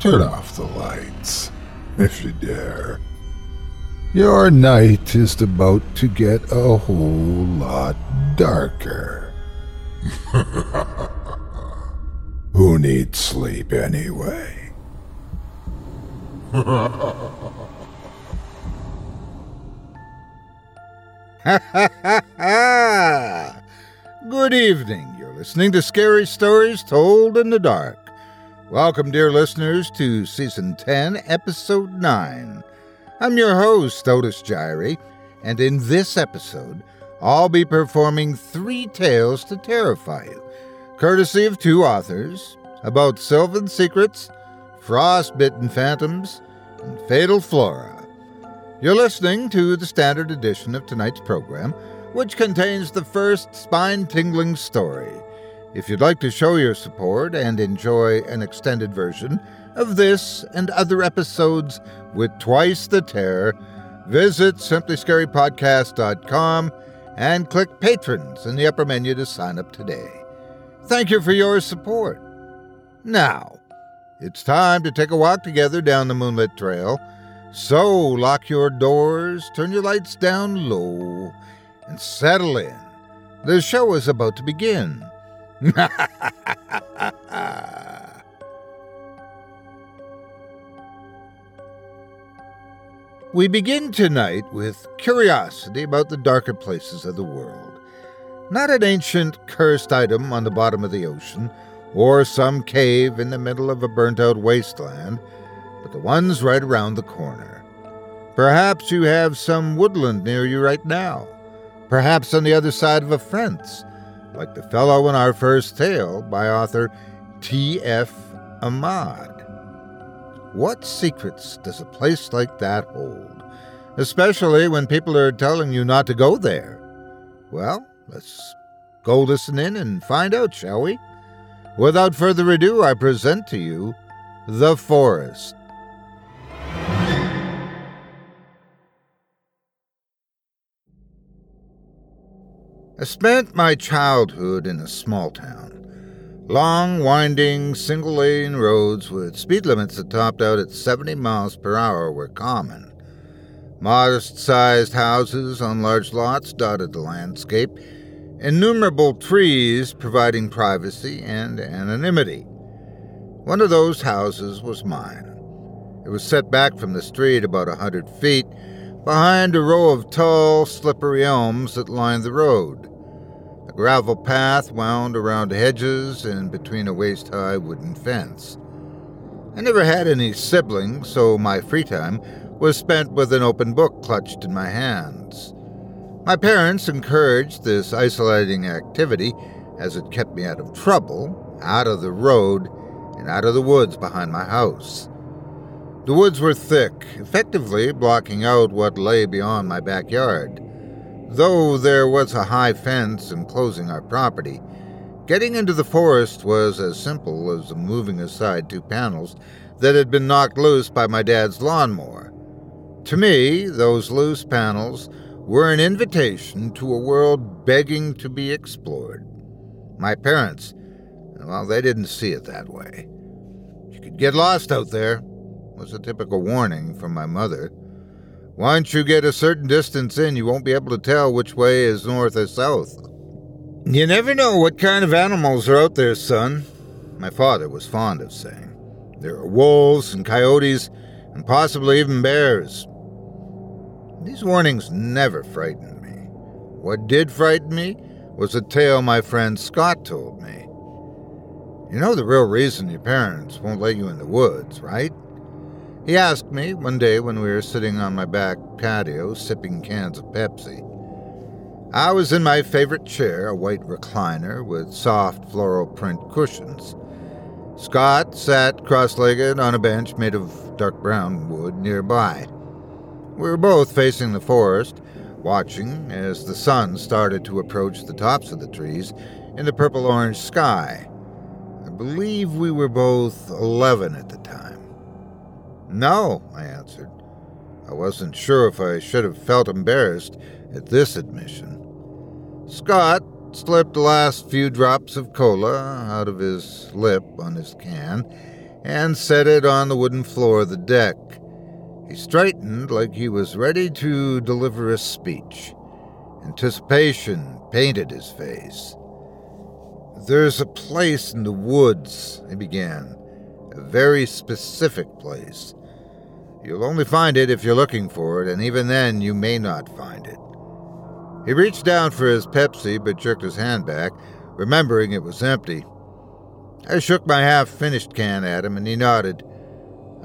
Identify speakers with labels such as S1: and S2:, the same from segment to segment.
S1: turn off the lights, if you dare. Your night is about to get a whole lot darker. Who needs sleep anyway?
S2: Good evening. You're listening to Scary Stories Told in the Dark. Welcome, dear listeners, to Season 10, Episode 9. I'm your host, Otis Jiry, and in this episode, I'll be performing three tales to terrify you, courtesy of two authors, about sylvan secrets, frostbitten phantoms, and fatal flora. You're listening to the standard edition of tonight's program, which contains the first spine tingling story. If you'd like to show your support and enjoy an extended version of this and other episodes with twice the terror, visit simplyscarypodcast.com and click Patrons in the upper menu to sign up today. Thank you for your support. Now, it's time to take a walk together down the moonlit trail. So lock your doors, turn your lights down low, and settle in. The show is about to begin. we begin tonight with curiosity about the darker places of the world. Not an ancient cursed item on the bottom of the ocean, or some cave in the middle of a burnt out wasteland, but the ones right around the corner. Perhaps you have some woodland near you right now, perhaps on the other side of a fence like the fellow in our first tale by author T.F. Ahmad. What secrets does a place like that hold, especially when people are telling you not to go there? Well, let's go listen in and find out, shall we? Without further ado, I present to you The Forest. I spent my childhood in a small town. Long, winding, single lane roads with speed limits that topped out at 70 miles per hour were common. Modest sized houses on large lots dotted the landscape, innumerable trees providing privacy and anonymity. One of those houses was mine. It was set back from the street about a hundred feet behind a row of tall, slippery elms that lined the road. Gravel path wound around hedges and between a waist high wooden fence. I never had any siblings, so my free time was spent with an open book clutched in my hands. My parents encouraged this isolating activity, as it kept me out of trouble, out of the road, and out of the woods behind my house. The woods were thick, effectively blocking out what lay beyond my backyard. Though there was a high fence enclosing our property, getting into the forest was as simple as moving aside two panels that had been knocked loose by my dad's lawnmower. To me, those loose panels were an invitation to a world begging to be explored. My parents, well, they didn't see it that way. You could get lost out there, was a typical warning from my mother. Once you get a certain distance in, you won't be able to tell which way is north or south. You never know what kind of animals are out there, son, my father was fond of saying. There are wolves and coyotes, and possibly even bears. These warnings never frightened me. What did frighten me was a tale my friend Scott told me. You know the real reason your parents won't let you in the woods, right? He asked me one day when we were sitting on my back patio sipping cans of Pepsi. I was in my favorite chair, a white recliner with soft floral print cushions. Scott sat cross legged on a bench made of dark brown wood nearby. We were both facing the forest, watching as the sun started to approach the tops of the trees in the purple orange sky. I believe we were both 11 at the time. No, I answered. I wasn't sure if I should have felt embarrassed at this admission. Scott slipped the last few drops of cola out of his lip on his can and set it on the wooden floor of the deck. He straightened like he was ready to deliver a speech. Anticipation painted his face. There's a place in the woods, he began, a very specific place. You'll only find it if you're looking for it, and even then you may not find it. He reached down for his Pepsi but jerked his hand back, remembering it was empty. I shook my half finished can at him and he nodded.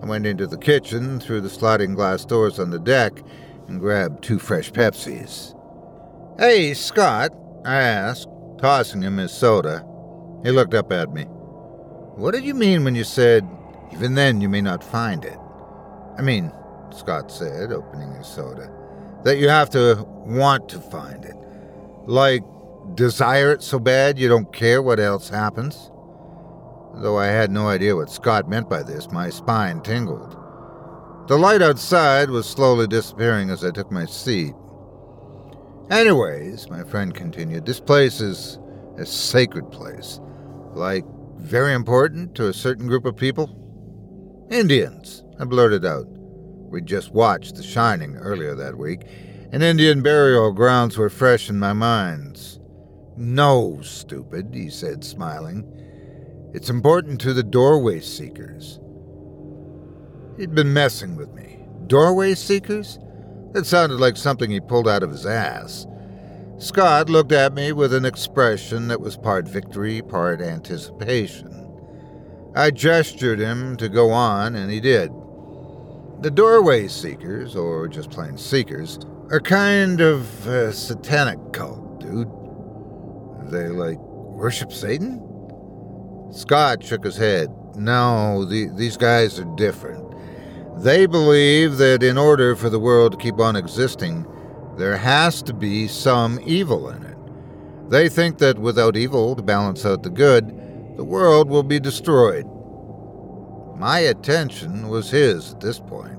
S2: I went into the kitchen through the sliding glass doors on the deck and grabbed two fresh Pepsis. Hey, Scott, I asked, tossing him his soda. He looked up at me. What did you mean when you said, even then you may not find it? I mean, Scott said, opening his soda, that you have to want to find it. Like, desire it so bad you don't care what else happens? Though I had no idea what Scott meant by this, my spine tingled. The light outside was slowly disappearing as I took my seat. Anyways, my friend continued, this place is a sacred place. Like, very important to a certain group of people? Indians. I blurted out. We'd just watched The Shining earlier that week, and Indian burial grounds were fresh in my minds. No, stupid, he said, smiling. It's important to the doorway seekers. He'd been messing with me. Doorway seekers? That sounded like something he pulled out of his ass. Scott looked at me with an expression that was part victory, part anticipation. I gestured him to go on, and he did. The doorway seekers, or just plain seekers, are kind of a satanic cult, dude. They, like, worship Satan? Scott shook his head. No, the, these guys are different. They believe that in order for the world to keep on existing, there has to be some evil in it. They think that without evil to balance out the good, the world will be destroyed. My attention was his at this point.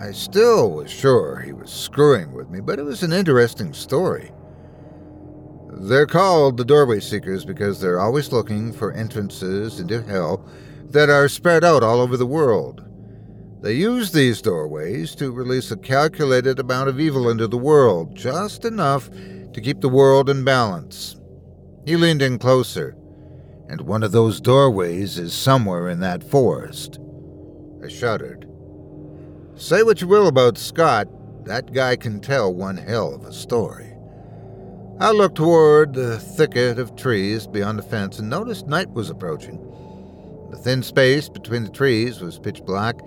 S2: I still was sure he was screwing with me, but it was an interesting story. They're called the Doorway Seekers because they're always looking for entrances into hell that are spread out all over the world. They use these doorways to release a calculated amount of evil into the world, just enough to keep the world in balance. He leaned in closer and one of those doorways is somewhere in that forest. I shuddered. Say what you will about Scott, that guy can tell one hell of a story. I looked toward the thicket of trees beyond the fence and noticed night was approaching. The thin space between the trees was pitch black,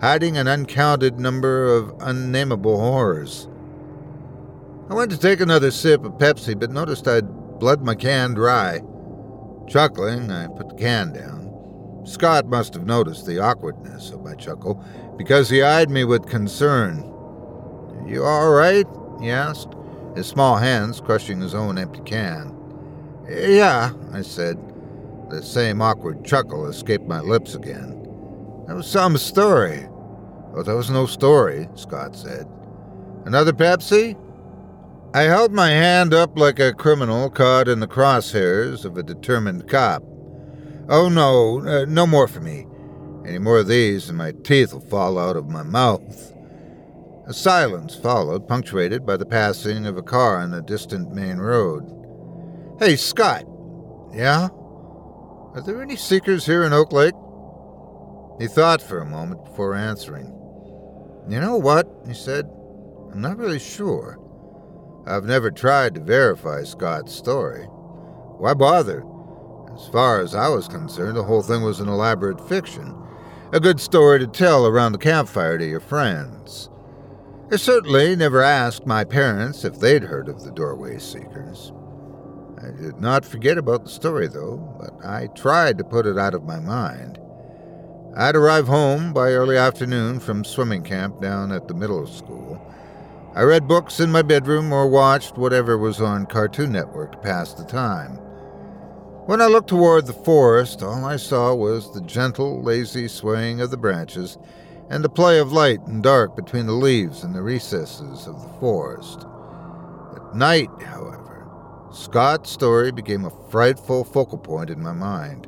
S2: hiding an uncounted number of unnamable horrors. I went to take another sip of Pepsi, but noticed I'd bled my can dry. Chuckling, I put the can down. Scott must have noticed the awkwardness of my chuckle because he eyed me with concern. You all right? he asked, his small hands crushing his own empty can. Yeah, I said. The same awkward chuckle escaped my lips again. That was some story. Oh, that was no story, Scott said. Another Pepsi? I held my hand up like a criminal caught in the crosshairs of a determined cop. Oh, no, uh, no more for me. Any more of these, and my teeth will fall out of my mouth. A silence followed, punctuated by the passing of a car on a distant main road. Hey, Scott. Yeah? Are there any seekers here in Oak Lake? He thought for a moment before answering. You know what? he said. I'm not really sure. I've never tried to verify Scott's story. Why bother? As far as I was concerned, the whole thing was an elaborate fiction. A good story to tell around the campfire to your friends. I certainly never asked my parents if they'd heard of the Doorway Seekers. I did not forget about the story, though, but I tried to put it out of my mind. I'd arrive home by early afternoon from swimming camp down at the middle school I read books in my bedroom or watched whatever was on Cartoon Network to pass the time. When I looked toward the forest, all I saw was the gentle, lazy swaying of the branches and the play of light and dark between the leaves and the recesses of the forest. At night, however, Scott's story became a frightful focal point in my mind.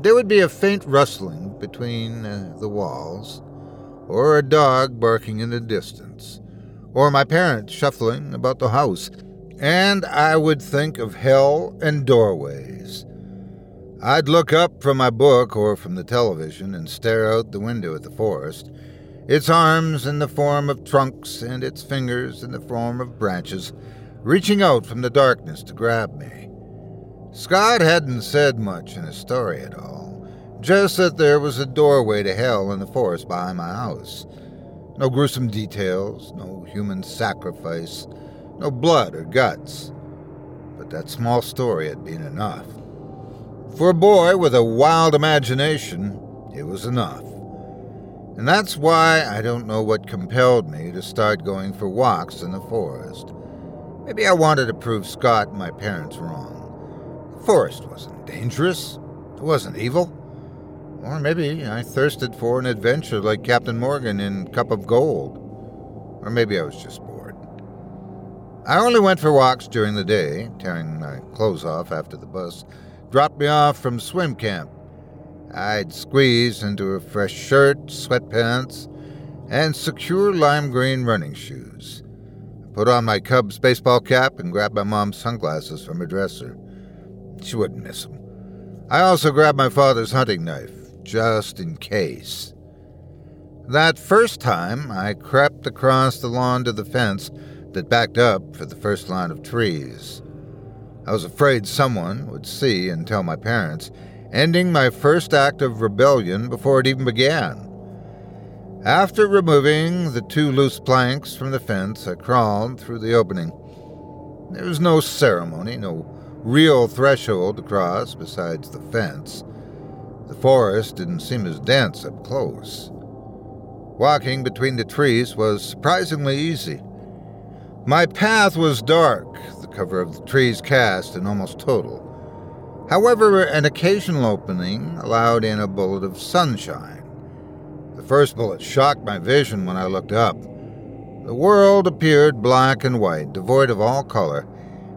S2: There would be a faint rustling between uh, the walls, or a dog barking in the distance or my parents shuffling about the house, and I would think of hell and doorways. I'd look up from my book or from the television and stare out the window at the forest, its arms in the form of trunks and its fingers in the form of branches, reaching out from the darkness to grab me. Scott hadn't said much in his story at all, just that there was a doorway to hell in the forest behind my house. No gruesome details, no human sacrifice, no blood or guts. But that small story had been enough. For a boy with a wild imagination, it was enough. And that's why I don't know what compelled me to start going for walks in the forest. Maybe I wanted to prove Scott and my parents wrong. The forest wasn't dangerous, it wasn't evil. Or maybe I thirsted for an adventure like Captain Morgan in Cup of Gold. Or maybe I was just bored. I only went for walks during the day, tearing my clothes off after the bus dropped me off from swim camp. I'd squeeze into a fresh shirt, sweatpants, and secure lime green running shoes. I put on my Cubs baseball cap and grabbed my mom's sunglasses from her dresser. She wouldn't miss them. I also grabbed my father's hunting knife just in case. That first time, I crept across the lawn to the fence that backed up for the first line of trees. I was afraid someone would see and tell my parents, ending my first act of rebellion before it even began. After removing the two loose planks from the fence, I crawled through the opening. There was no ceremony, no real threshold to cross besides the fence. The forest didn't seem as dense up close. Walking between the trees was surprisingly easy. My path was dark, the cover of the trees cast and almost total. However, an occasional opening allowed in a bullet of sunshine. The first bullet shocked my vision when I looked up. The world appeared black and white, devoid of all color,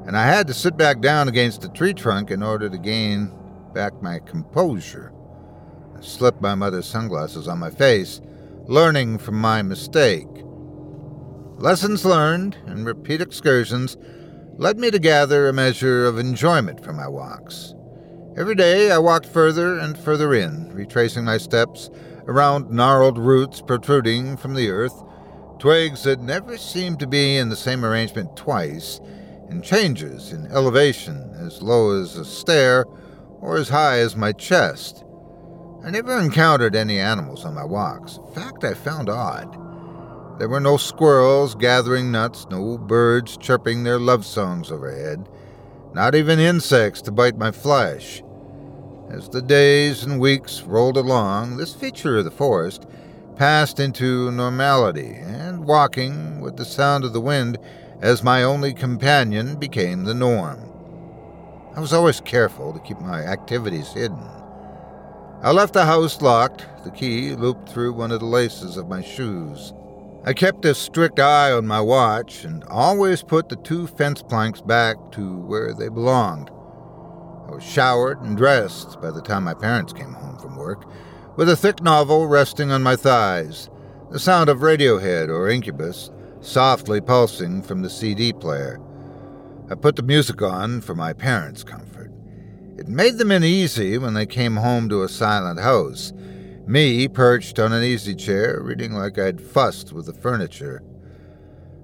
S2: and I had to sit back down against a tree trunk in order to gain back my composure slipped my mother's sunglasses on my face, learning from my mistake. Lessons learned and repeat excursions led me to gather a measure of enjoyment from my walks. Every day I walked further and further in, retracing my steps around gnarled roots protruding from the earth, twigs that never seemed to be in the same arrangement twice, and changes in elevation as low as a stair or as high as my chest. I never encountered any animals on my walks. In fact, I found odd. There were no squirrels gathering nuts, no birds chirping their love songs overhead. not even insects to bite my flesh. As the days and weeks rolled along, this feature of the forest passed into normality, and walking with the sound of the wind as my only companion became the norm. I was always careful to keep my activities hidden. I left the house locked, the key looped through one of the laces of my shoes. I kept a strict eye on my watch and always put the two fence planks back to where they belonged. I was showered and dressed by the time my parents came home from work, with a thick novel resting on my thighs, the sound of Radiohead or Incubus softly pulsing from the CD player. I put the music on for my parents' comfort. It made them uneasy when they came home to a silent house, me perched on an easy chair, reading like I'd fussed with the furniture.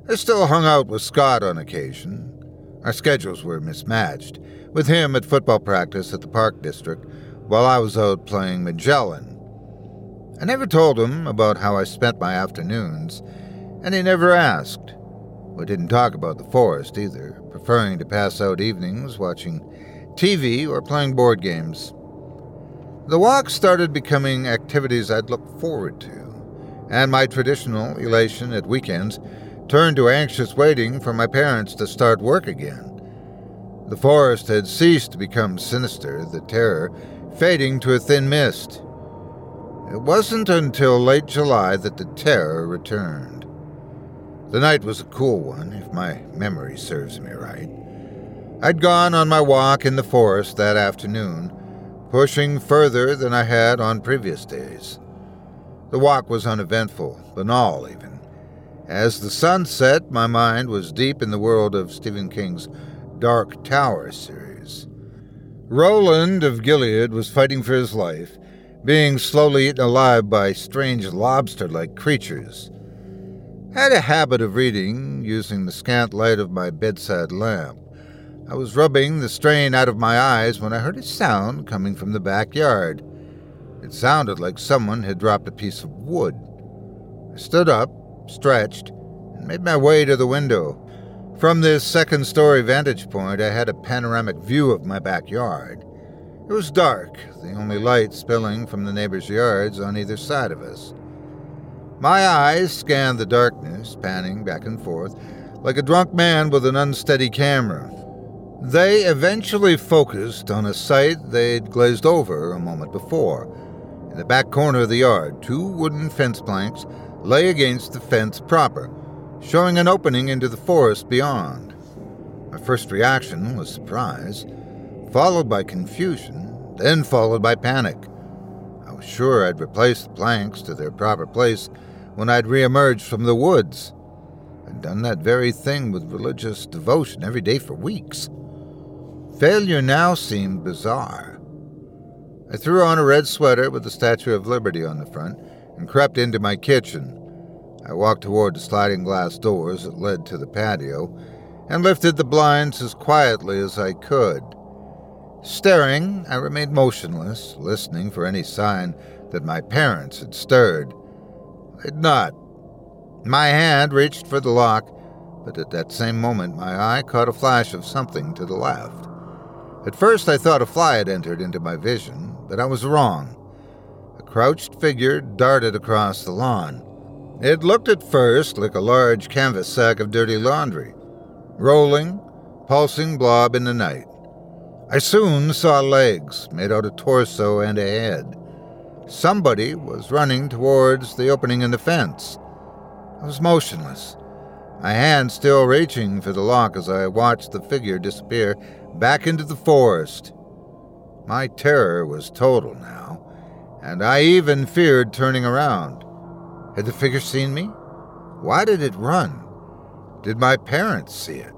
S2: I still hung out with Scott on occasion. Our schedules were mismatched with him at football practice at the Park District while I was out playing Magellan. I never told him about how I spent my afternoons, and he never asked. We didn't talk about the forest either, preferring to pass out evenings watching TV or playing board games. The walks started becoming activities I'd look forward to, and my traditional elation at weekends turned to anxious waiting for my parents to start work again. The forest had ceased to become sinister, the terror fading to a thin mist. It wasn't until late July that the terror returned. The night was a cool one, if my memory serves me right. I'd gone on my walk in the forest that afternoon, pushing further than I had on previous days. The walk was uneventful, banal even. As the sun set, my mind was deep in the world of Stephen King's Dark Tower series. Roland of Gilead was fighting for his life, being slowly eaten alive by strange lobster like creatures. I had a habit of reading using the scant light of my bedside lamp. I was rubbing the strain out of my eyes when I heard a sound coming from the backyard. It sounded like someone had dropped a piece of wood. I stood up, stretched, and made my way to the window. From this second story vantage point, I had a panoramic view of my backyard. It was dark, the only light spilling from the neighbors' yards on either side of us. My eyes scanned the darkness, panning back and forth, like a drunk man with an unsteady camera. They eventually focused on a sight they'd glazed over a moment before. In the back corner of the yard, two wooden fence planks lay against the fence proper, showing an opening into the forest beyond. My first reaction was surprise, followed by confusion, then followed by panic. I was sure I'd replaced the planks to their proper place when I'd reemerged from the woods. I'd done that very thing with religious devotion every day for weeks. Failure now seemed bizarre. I threw on a red sweater with the Statue of Liberty on the front and crept into my kitchen. I walked toward the sliding glass doors that led to the patio and lifted the blinds as quietly as I could. Staring, I remained motionless, listening for any sign that my parents had stirred. They'd not. My hand reached for the lock, but at that same moment my eye caught a flash of something to the left. At first I thought a fly had entered into my vision, but I was wrong. A crouched figure darted across the lawn. It looked at first like a large canvas sack of dirty laundry, rolling, pulsing blob in the night. I soon saw legs made out of torso and a head. Somebody was running towards the opening in the fence. I was motionless, my hand still reaching for the lock as I watched the figure disappear back into the forest. My terror was total now, and I even feared turning around. Had the figure seen me? Why did it run? Did my parents see it?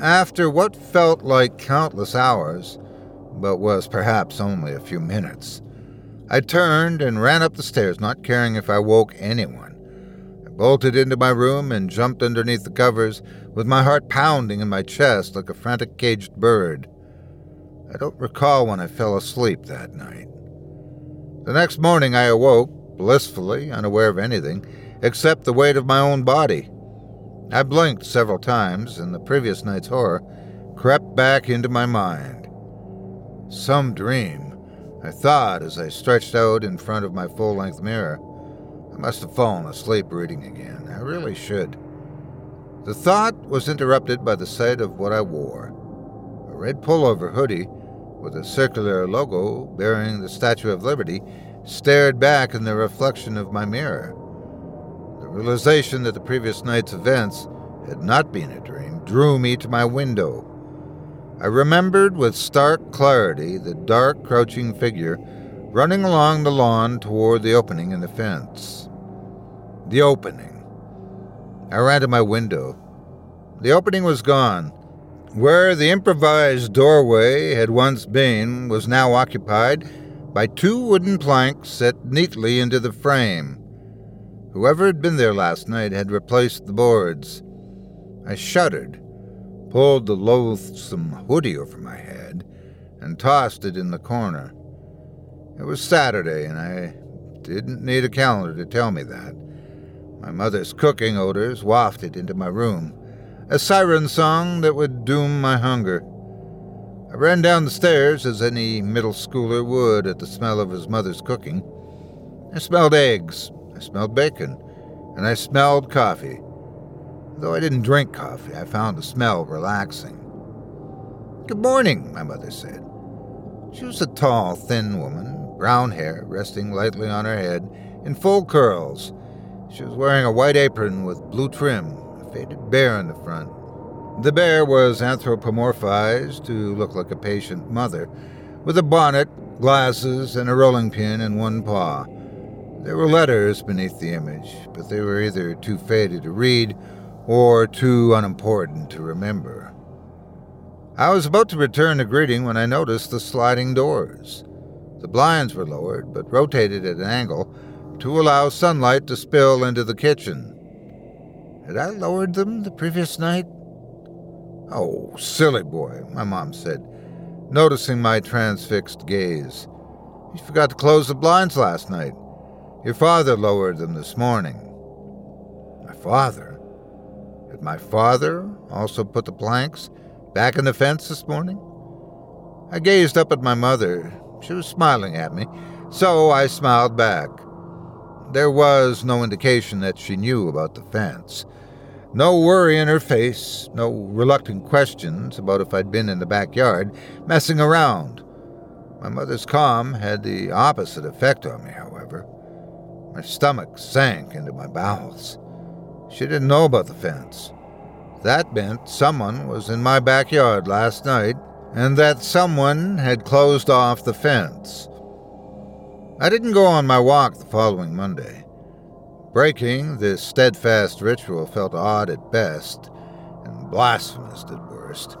S2: After what felt like countless hours, but was perhaps only a few minutes, I turned and ran up the stairs, not caring if I woke anyone. I bolted into my room and jumped underneath the covers, with my heart pounding in my chest like a frantic caged bird. I don't recall when I fell asleep that night. The next morning I awoke blissfully unaware of anything except the weight of my own body. I blinked several times, and the previous night's horror crept back into my mind. Some dream, I thought as I stretched out in front of my full length mirror. I must have fallen asleep reading again. I really should. The thought was interrupted by the sight of what I wore a red pullover hoodie with a circular logo bearing the Statue of Liberty stared back in the reflection of my mirror. The realization that the previous night's events had not been a dream drew me to my window. I remembered with stark clarity the dark, crouching figure running along the lawn toward the opening in the fence. The opening. I ran to my window. The opening was gone. Where the improvised doorway had once been was now occupied by two wooden planks set neatly into the frame. Whoever had been there last night had replaced the boards. I shuddered, pulled the loathsome hoodie over my head, and tossed it in the corner. It was Saturday, and I didn't need a calendar to tell me that. My mother's cooking odors wafted into my room, a siren song that would doom my hunger. I ran down the stairs as any middle schooler would at the smell of his mother's cooking. I smelled eggs, I smelled bacon, and I smelled coffee. Though I didn't drink coffee, I found the smell relaxing. Good morning, my mother said. She was a tall, thin woman, brown hair resting lightly on her head in full curls she was wearing a white apron with blue trim, a faded bear in the front. The bear was anthropomorphized to look like a patient mother, with a bonnet, glasses, and a rolling pin in one paw. There were letters beneath the image, but they were either too faded to read or too unimportant to remember. I was about to return the greeting when I noticed the sliding doors. The blinds were lowered, but rotated at an angle to allow sunlight to spill into the kitchen. Had I lowered them the previous night? Oh, silly boy, my mom said, noticing my transfixed gaze. You forgot to close the blinds last night. Your father lowered them this morning. My father? Had my father also put the planks back in the fence this morning? I gazed up at my mother. She was smiling at me, so I smiled back. There was no indication that she knew about the fence. No worry in her face, no reluctant questions about if I'd been in the backyard messing around. My mother's calm had the opposite effect on me, however. My stomach sank into my bowels. She didn't know about the fence. That meant someone was in my backyard last night, and that someone had closed off the fence. I didn't go on my walk the following Monday. Breaking this steadfast ritual felt odd at best and blasphemous at worst,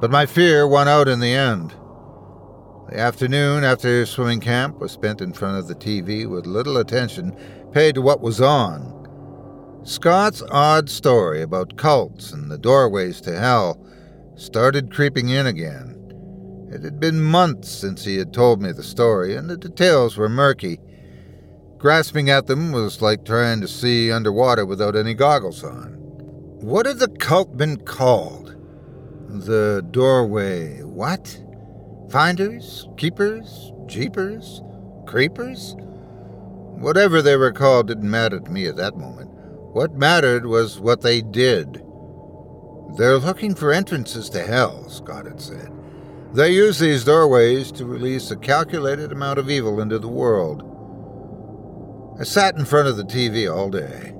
S2: but my fear won out in the end. The afternoon after swimming camp was spent in front of the TV with little attention paid to what was on. Scott's odd story about cults and the doorways to hell started creeping in again. It had been months since he had told me the story, and the details were murky. Grasping at them was like trying to see underwater without any goggles on. What had the cult been called? The doorway. What? Finders? Keepers? Jeepers? Creepers? Whatever they were called didn't matter to me at that moment. What mattered was what they did. They're looking for entrances to hell, Scott had said. They use these doorways to release a calculated amount of evil into the world. I sat in front of the TV all day.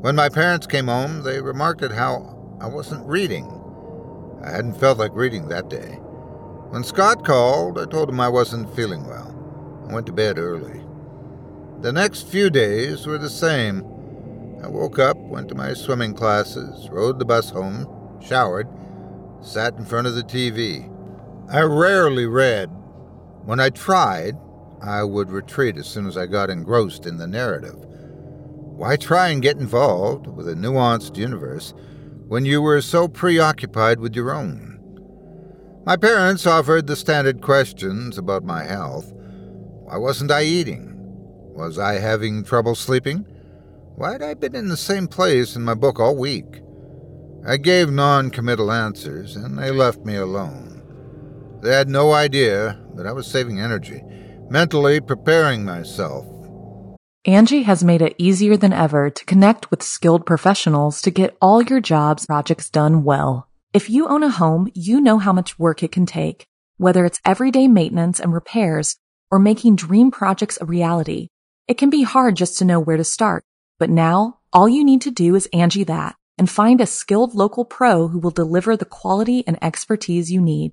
S2: When my parents came home, they remarked at how I wasn't reading. I hadn't felt like reading that day. When Scott called, I told him I wasn't feeling well. I went to bed early. The next few days were the same. I woke up, went to my swimming classes, rode the bus home, showered, sat in front of the TV. I rarely read. When I tried, I would retreat as soon as I got engrossed in the narrative. Why try and get involved with a nuanced universe when you were so preoccupied with your own? My parents offered the standard questions about my health. Why wasn't I eating? Was I having trouble sleeping? Why had I been in the same place in my book all week? I gave non committal answers, and they left me alone. They had no idea that I was saving energy, mentally preparing myself.
S3: Angi has made it easier than ever to connect with skilled professionals to get all your jobs projects done well. If you own a home, you know how much work it can take, whether it's everyday maintenance and repairs or making dream projects a reality. It can be hard just to know where to start, but now all you need to do is Angi that and find a skilled local pro who will deliver the quality and expertise you need.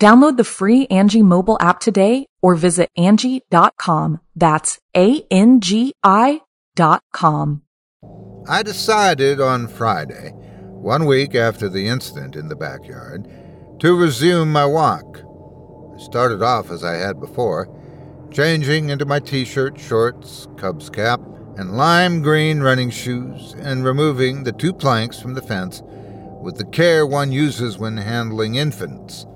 S3: Download the free Angi mobile app today or visit Angi.com. That's A-N-G-I dot com.
S2: I decided on Friday, one week after the incident in the backyard, to resume my walk. I started off as I had before, changing into my t shirt, shorts, Cubs cap, and lime green running shoes, and removing the two planks from the fence with the care one uses when handling infants.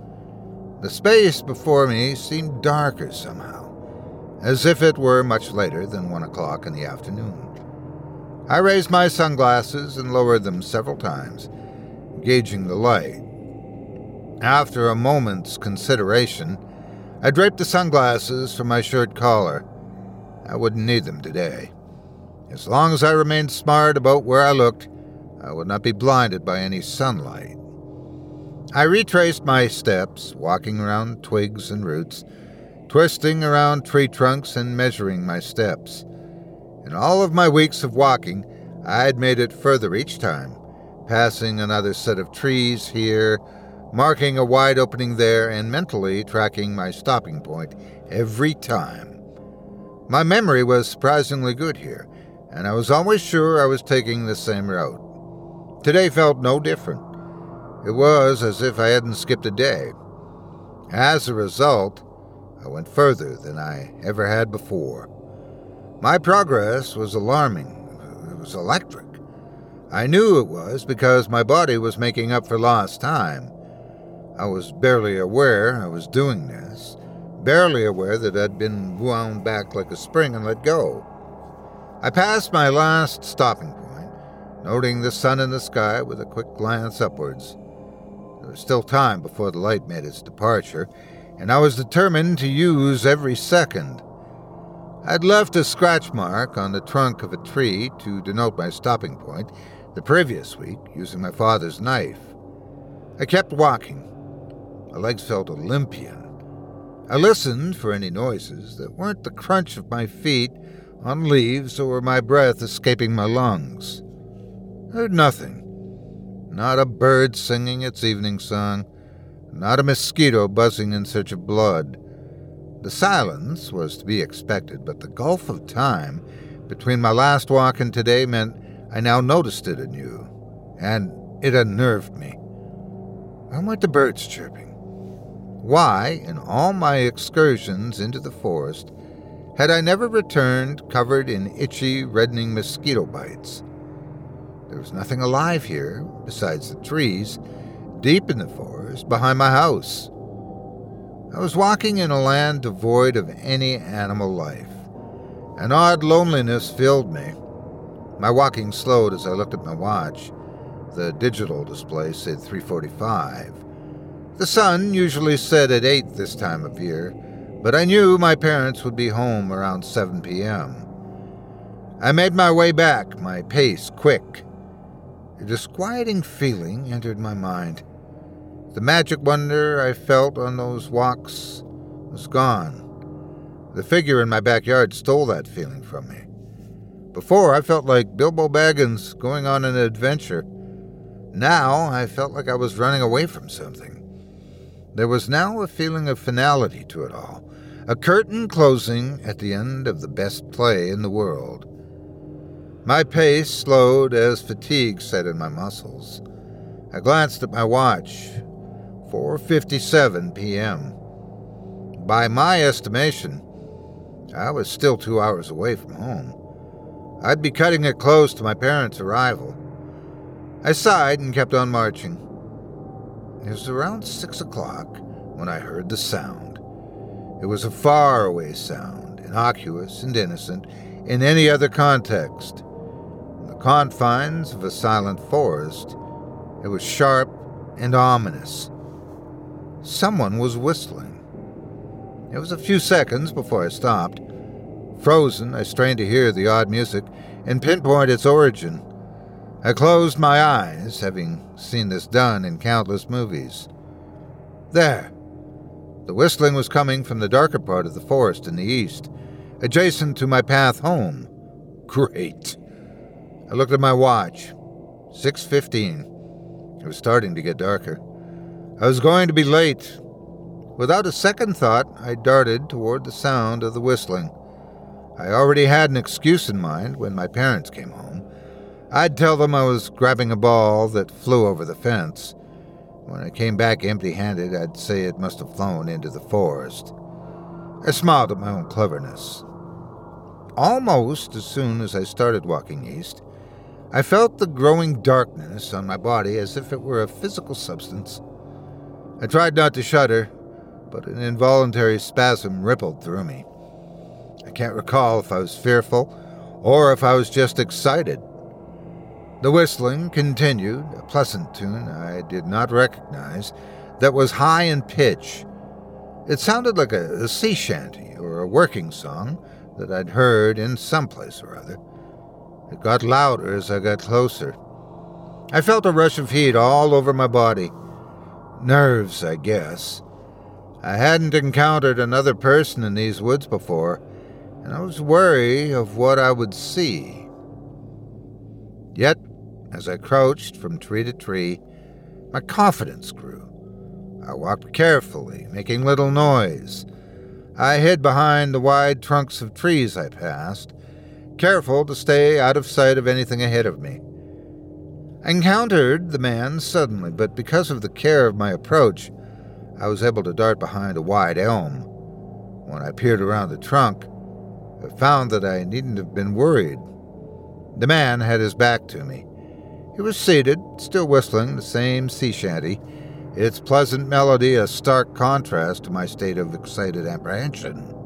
S2: The space before me seemed darker somehow, as if it were much later than one o'clock in the afternoon. I raised my sunglasses and lowered them several times, gauging the light. After a moment's consideration, I draped the sunglasses from my shirt collar. I wouldn't need them today. As long as I remained smart about where I looked, I would not be blinded by any sunlight. I retraced my steps, walking around twigs and roots, twisting around tree trunks and measuring my steps. In all of my weeks of walking, I had made it further each time, passing another set of trees here, marking a wide opening there, and mentally tracking my stopping point every time. My memory was surprisingly good here, and I was always sure I was taking the same route. Today felt no different. It was as if I hadn't skipped a day. As a result, I went further than I ever had before. My progress was alarming. It was electric. I knew it was because my body was making up for lost time. I was barely aware I was doing this, barely aware that I'd been wound back like a spring and let go. I passed my last stopping point, noting the sun in the sky with a quick glance upwards. There was still time before the light made its departure, and I was determined to use every second. I'd left a scratch mark on the trunk of a tree to denote my stopping point the previous week using my father's knife. I kept walking. My legs felt Olympian. I listened for any noises that weren't the crunch of my feet on leaves or my breath escaping my lungs. I Heard nothing. Not a bird singing its evening song, not a mosquito buzzing in search of blood. The silence was to be expected, but the gulf of time between my last walk and today meant I now noticed it anew, and it unnerved me. Why weren't the birds chirping? Why, in all my excursions into the forest, had I never returned covered in itchy, reddening mosquito bites. There was nothing alive here besides the trees, deep in the forest behind my house. I was walking in a land devoid of any animal life. An odd loneliness filled me. My walking slowed as I looked at my watch. The digital display said 345. The sun usually set at 8 this time of year, but I knew my parents would be home around 7 p.m. I made my way back, my pace quick. A disquieting feeling entered my mind. The magic wonder I felt on those walks was gone. The figure in my backyard stole that feeling from me. Before, I felt like Bilbo Baggins going on an adventure. Now, I felt like I was running away from something. There was now a feeling of finality to it all, a curtain closing at the end of the best play in the world. My pace slowed as fatigue set in my muscles. I glanced at my watch. 4:57 p.m. By my estimation, I was still 2 hours away from home. I'd be cutting it close to my parents' arrival. I sighed and kept on marching. It was around 6 o'clock when I heard the sound. It was a faraway sound, innocuous and innocent in any other context. Confines of a silent forest, it was sharp and ominous. Someone was whistling. It was a few seconds before I stopped. Frozen, I strained to hear the odd music and pinpoint its origin. I closed my eyes, having seen this done in countless movies. There! The whistling was coming from the darker part of the forest in the east, adjacent to my path home. Great! I looked at my watch. 6:15. It was starting to get darker. I was going to be late. Without a second thought, I darted toward the sound of the whistling. I already had an excuse in mind when my parents came home. I'd tell them I was grabbing a ball that flew over the fence. When I came back empty handed, I'd say it must have flown into the forest. I smiled at my own cleverness. Almost as soon as I started walking east, I felt the growing darkness on my body as if it were a physical substance. I tried not to shudder, but an involuntary spasm rippled through me. I can't recall if I was fearful or if I was just excited. The whistling continued, a pleasant tune I did not recognize, that was high in pitch. It sounded like a, a sea shanty or a working song that I'd heard in some place or other. It got louder as I got closer. I felt a rush of heat all over my body. Nerves, I guess. I hadn't encountered another person in these woods before, and I was wary of what I would see. Yet, as I crouched from tree to tree, my confidence grew. I walked carefully, making little noise. I hid behind the wide trunks of trees I passed, careful to stay out of sight of anything ahead of me. I encountered the man suddenly, but because of the care of my approach, I was able to dart behind a wide elm. When I peered around the trunk, I found that I needn't have been worried. The man had his back to me. He was seated, still whistling the same sea shanty, its pleasant melody a stark contrast to my state of excited apprehension.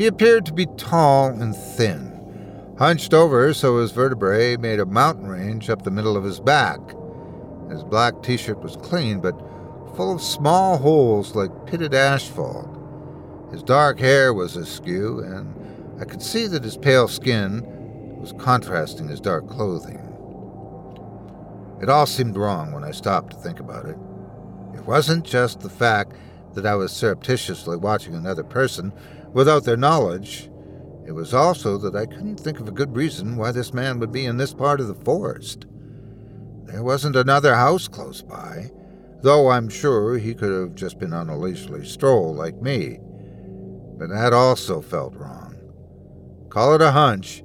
S2: He appeared to be tall and thin, hunched over so his vertebrae made a mountain range up the middle of his back. His black t shirt was clean, but full of small holes like pitted asphalt. His dark hair was askew, and I could see that his pale skin was contrasting his dark clothing. It all seemed wrong when I stopped to think about it. It wasn't just the fact that I was surreptitiously watching another person without their knowledge. It was also that I couldn't think of a good reason why this man would be in this part of the forest. There wasn't another house close by, though I'm sure he could have just been on a leisurely stroll like me. But that also felt wrong. Call it a hunch,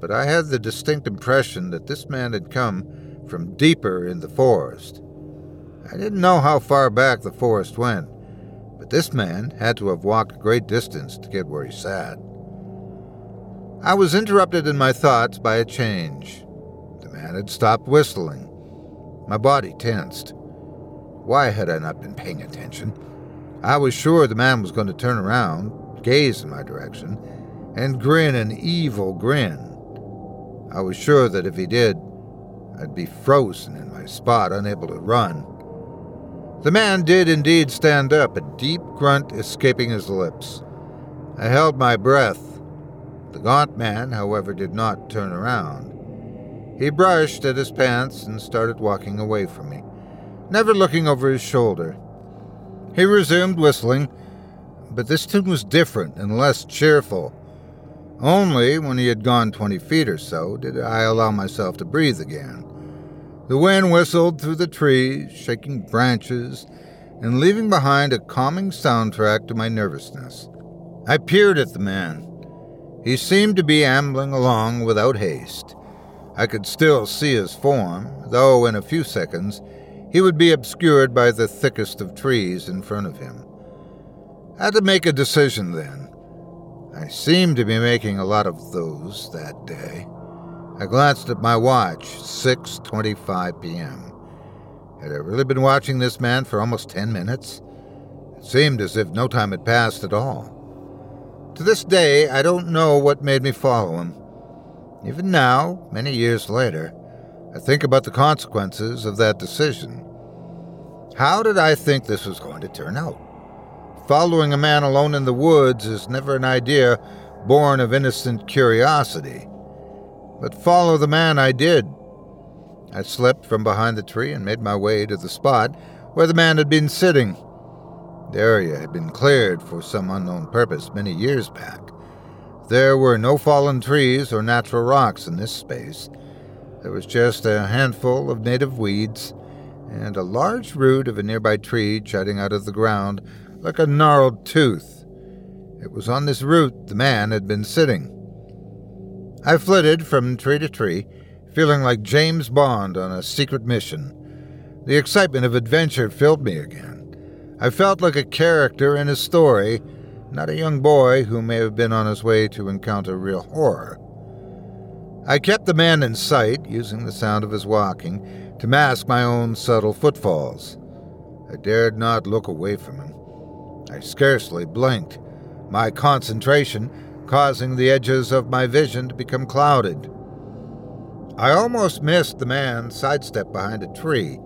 S2: but I had the distinct impression that this man had come from deeper in the forest. I didn't know how far back the forest went, this man had to have walked a great distance to get where he sat. I was interrupted in my thoughts by a change. The man had stopped whistling. My body tensed. Why had I not been paying attention? I was sure the man was going to turn around, gaze in my direction, and grin an evil grin. I was sure that if he did, I'd be frozen in my spot, unable to run. The man did indeed stand up, a deep grunt escaping his lips. I held my breath. The gaunt man, however, did not turn around. He brushed at his pants and started walking away from me, never looking over his shoulder. He resumed whistling, but this tune was different and less cheerful. Only when he had gone twenty feet or so did I allow myself to breathe again. The wind whistled through the trees, shaking branches and leaving behind a calming soundtrack to my nervousness. I peered at the man. He seemed to be ambling along without haste. I could still see his form, though in a few seconds he would be obscured by the thickest of trees in front of him. I had to make a decision then. I seemed to be making a lot of those that day. I glanced at my watch, 6:25 p.m. Had I really been watching this man for almost 10 minutes? It seemed as if no time had passed at all. To this day, I don't know what made me follow him. Even now, many years later, I think about the consequences of that decision. How did I think this was going to turn out? Following a man alone in the woods is never an idea born of innocent curiosity. But follow the man I did. I slipped from behind the tree and made my way to the spot where the man had been sitting. The area had been cleared for some unknown purpose many years back. There were no fallen trees or natural rocks in this space. There was just a handful of native weeds and a large root of a nearby tree jutting out of the ground like a gnarled tooth. It was on this root the man had been sitting. I flitted from tree to tree, feeling like James Bond on a secret mission. The excitement of adventure filled me again. I felt like a character in a story, not a young boy who may have been on his way to encounter real horror. I kept the man in sight, using the sound of his walking to mask my own subtle footfalls. I dared not look away from him. I scarcely blinked, my concentration causing the edges of my vision to become clouded. I almost missed the man sidestep behind a tree.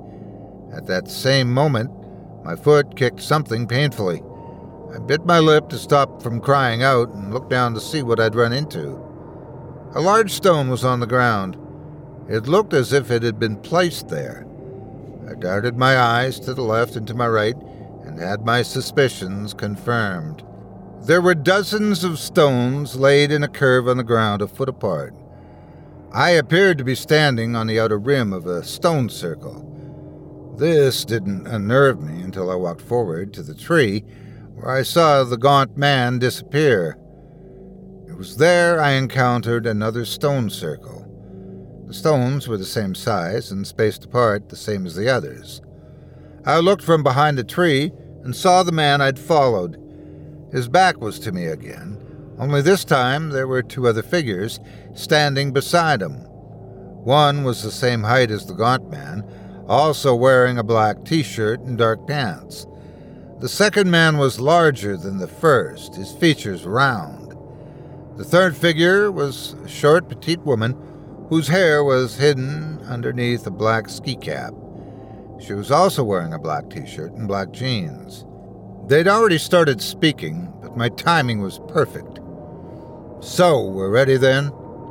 S2: At that same moment, my foot kicked something painfully. I bit my lip to stop from crying out and looked down to see what I'd run into. A large stone was on the ground. It looked as if it had been placed there. I darted my eyes to the left and to my right and had my suspicions confirmed. There were dozens of stones laid in a curve on the ground a foot apart. I appeared to be standing on the outer rim of a stone circle. This didn't unnerve me until I walked forward to the tree, where I saw the gaunt man disappear. It was there I encountered another stone circle. The stones were the same size and spaced apart the same as the others. I looked from behind the tree and saw the man I'd followed. His back was to me again, only this time there were two other figures standing beside him. One was the same height as the gaunt man, also wearing a black t shirt and dark pants. The second man was larger than the first, his features round. The third figure was a short, petite woman whose hair was hidden underneath a black ski cap. She was also wearing a black t shirt and black jeans. They'd already started speaking, but my timing was perfect. So, we're ready then?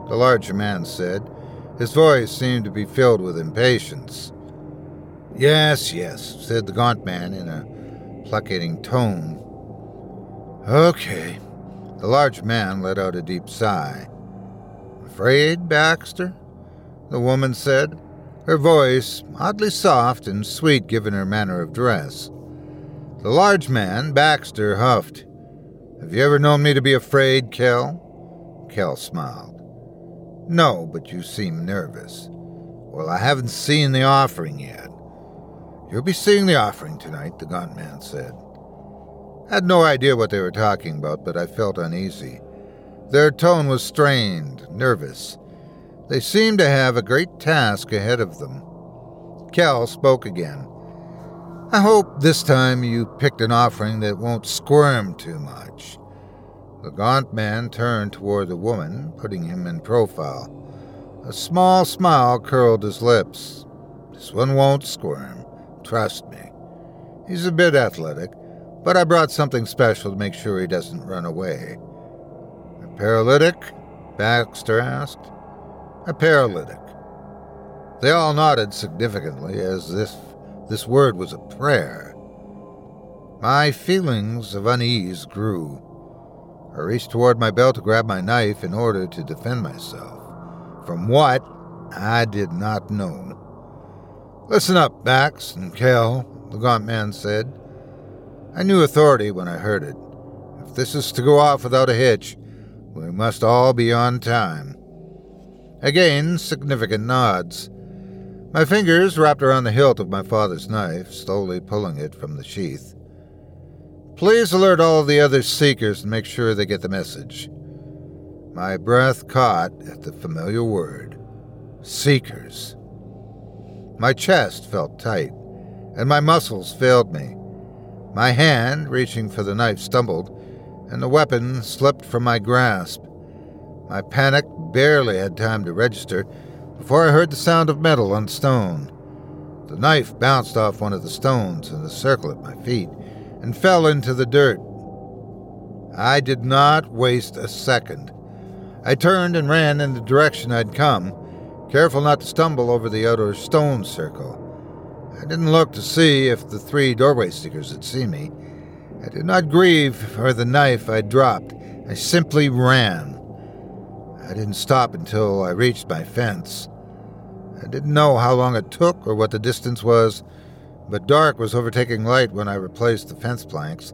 S2: The larger man said. His voice seemed to be filled with impatience. Yes, yes, said the gaunt man in a placating tone. Okay. The large man let out a deep sigh. Afraid, Baxter? The woman said, her voice oddly soft and sweet given her manner of dress. The large man, Baxter, huffed. Have you ever known me to be afraid, Kell? Kell smiled. No, but you seem nervous. Well, I haven't seen the offering yet. You'll be seeing the offering tonight, the gaunt man said. I had no idea what they were talking about, but I felt uneasy. Their tone was strained, nervous. They seemed to have a great task ahead of them. Kell spoke again. I hope this time you picked an offering that won't squirm too much. The gaunt man turned toward the woman, putting him in profile. A small smile curled his lips. This one won't squirm. Trust me. He's a bit athletic, but I brought something special to make sure he doesn't run away. A paralytic? Baxter asked. A paralytic. They all nodded significantly, as if this word was a prayer. My feelings of unease grew. I reached toward my belt to grab my knife in order to defend myself. From what, I did not know. Listen up, Bax and Kell, the gaunt man said. I knew authority when I heard it. If this is to go off without a hitch, we must all be on time. Again, significant nods. My fingers wrapped around the hilt of my father's knife, slowly pulling it from the sheath. Please alert all the other seekers and make sure they get the message. My breath caught at the familiar word Seekers. My chest felt tight, and my muscles failed me. My hand, reaching for the knife, stumbled, and the weapon slipped from my grasp. My panic barely had time to register before I heard the sound of metal on stone. The knife bounced off one of the stones in a circle at my feet and fell into the dirt. I did not waste a second. I turned and ran in the direction I'd come, careful not to stumble over the outer stone circle. I didn't look to see if the three doorway seekers had seen me. I did not grieve for the knife I'd dropped. I simply ran. I didn't stop until I reached my fence. I didn't know how long it took or what the distance was, but dark was overtaking light when I replaced the fence planks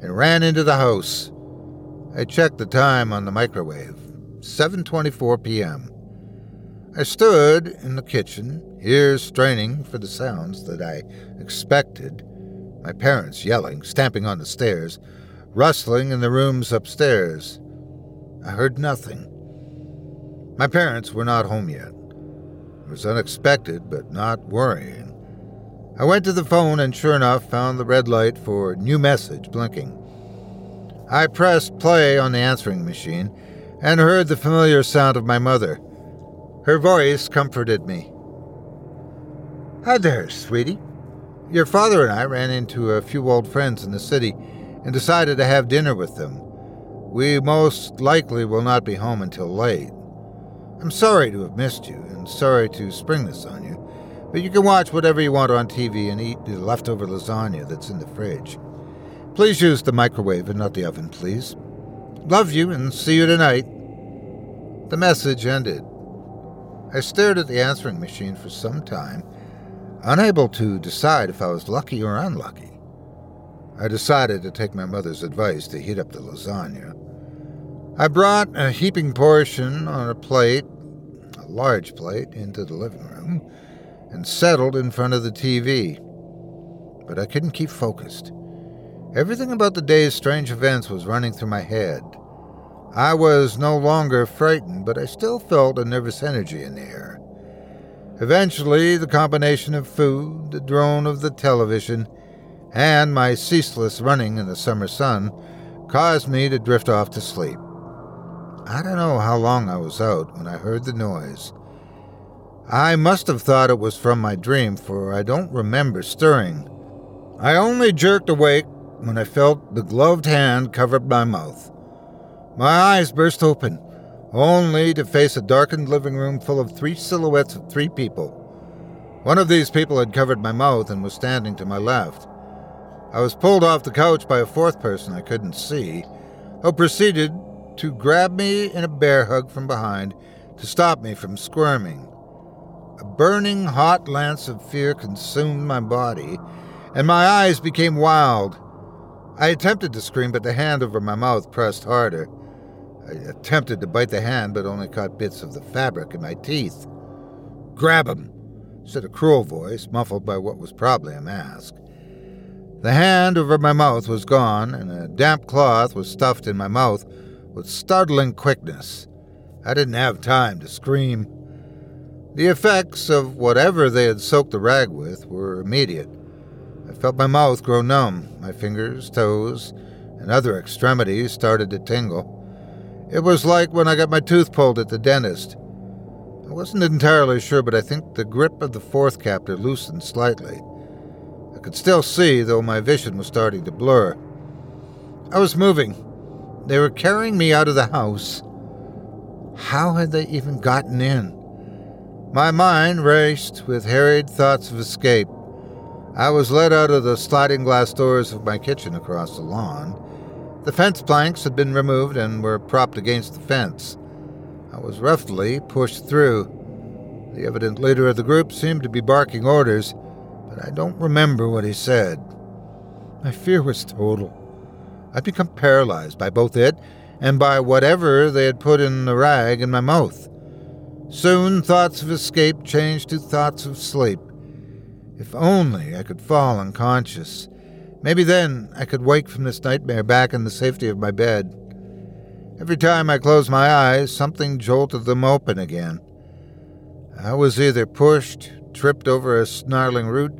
S2: and ran into the house. I checked the time on the microwave. 7:24 p.m. I stood in the kitchen, ears straining for the sounds that I expected. My parents yelling, stamping on the stairs, rustling in the rooms upstairs. I heard nothing. My parents were not home yet. It was unexpected, but not worrying. I went to the phone and sure enough found the red light for new message blinking. I pressed play on the answering machine and heard the familiar sound of my mother. Her voice comforted me. Hi there, sweetie. Your father and I ran into a few old friends in the city and decided to have dinner with them. We most likely will not be home until late. I'm sorry to have missed you and sorry to spring this on you, but you can watch whatever you want on TV and eat the leftover lasagna that's in the fridge. Please use the microwave and not the oven, please. Love you and see you tonight. The message ended. I stared at the answering machine for some time, unable to decide if I was lucky or unlucky. I decided to take my mother's advice to heat up the lasagna. I brought a heaping portion on a plate, large plate, into the living room and settled in front of the TV. But I couldn't keep focused. Everything about the day's strange events was running through my head. I was no longer frightened, but I still felt a nervous energy in the air. Eventually, the combination of food, the drone of the television, and my ceaseless running in the summer sun caused me to drift off to sleep. I don't know how long I was out when I heard the noise. I must have thought it was from my dream, for I don't remember stirring. I only jerked awake when I felt the gloved hand cover my mouth. My eyes burst open, only to face a darkened living room full of three silhouettes of three people. One of these people had covered my mouth and was standing to my left. I was pulled off the couch by a fourth person I couldn't see, who proceeded to grab me in a bear hug from behind to stop me from squirming. A burning hot lance of fear consumed my body, and my eyes became wild. I attempted to scream, but the hand over my mouth pressed harder. I attempted to bite the hand, but only caught bits of the fabric in my teeth. Grab him, said a cruel voice, muffled by what was probably a mask. The hand over my mouth was gone, and a damp cloth was stuffed in my mouth with startling quickness. I didn't have time to scream. The effects of whatever they had soaked the rag with were immediate. I felt my mouth grow numb, my fingers, toes, and other extremities started to tingle. It was like when I got my tooth pulled at the dentist. I wasn't entirely sure, but I think the grip of the fourth captor loosened slightly. I could still see, though my vision was starting to blur. I was moving. They were carrying me out of the house. How had they even gotten in? My mind raced with harried thoughts of escape. I was led out of the sliding glass doors of my kitchen across the lawn. The fence planks had been removed and were propped against the fence. I was roughly pushed through. The evident leader of the group seemed to be barking orders, but I don't remember what he said. My fear was total. I'd become paralyzed by both it and by whatever they had put in the rag in my mouth. Soon thoughts of escape changed to thoughts of sleep. If only I could fall unconscious. Maybe then I could wake from this nightmare back in the safety of my bed. Every time I closed my eyes, something jolted them open again. I was either pushed, tripped over a snarling root,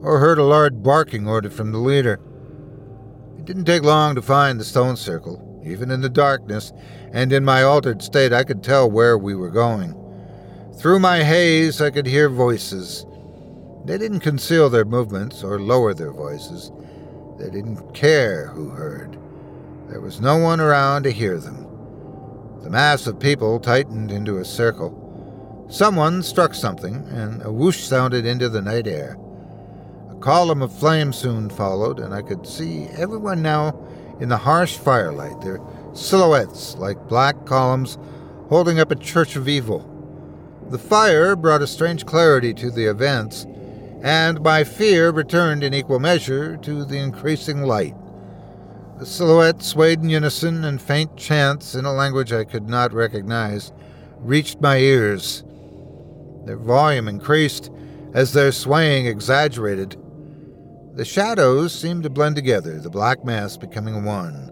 S2: or heard a loud barking order from the leader. Didn't take long to find the stone circle. Even in the darkness and in my altered state, I could tell where we were going. Through my haze, I could hear voices. They didn't conceal their movements or lower their voices. They didn't care who heard. There was no one around to hear them. The mass of people tightened into a circle. Someone struck something, and a whoosh sounded into the night air. A column of flame soon followed, and I could see everyone now in the harsh firelight, their silhouettes like black columns holding up a church of evil. The fire brought a strange clarity to the events, and my fear returned in equal measure to the increasing light. The silhouettes swayed in unison, and faint chants in a language I could not recognize reached my ears. Their volume increased as their swaying exaggerated. The shadows seemed to blend together, the black mass becoming one.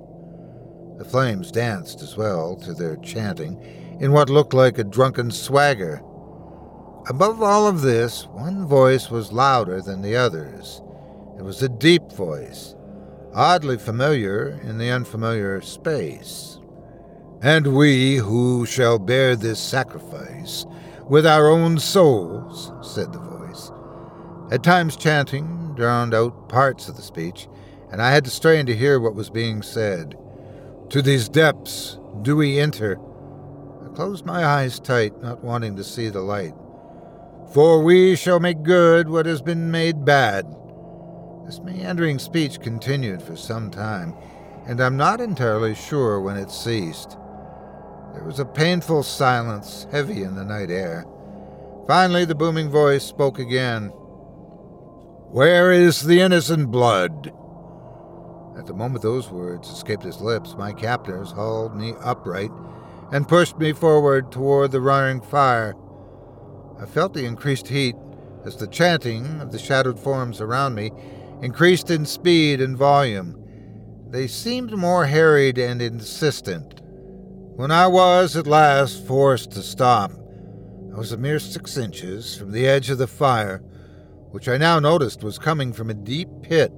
S2: The flames danced as well to their chanting in what looked like a drunken swagger. Above all of this, one voice was louder than the others. It was a deep voice, oddly familiar in the unfamiliar space. And we who shall bear this sacrifice with our own souls, said the voice. At times, chanting drowned out parts of the speech, and I had to strain to hear what was being said. To these depths do we enter. I closed my eyes tight, not wanting to see the light. For we shall make good what has been made bad. This meandering speech continued for some time, and I'm not entirely sure when it ceased. There was a painful silence, heavy in the night air. Finally, the booming voice spoke again. Where is the innocent blood? At the moment those words escaped his lips, my captors hauled me upright and pushed me forward toward the roaring fire. I felt the increased heat as the chanting of the shadowed forms around me increased in speed and volume. They seemed more harried and insistent. When I was at last forced to stop, I was a mere six inches from the edge of the fire, which I now noticed was coming from a deep pit.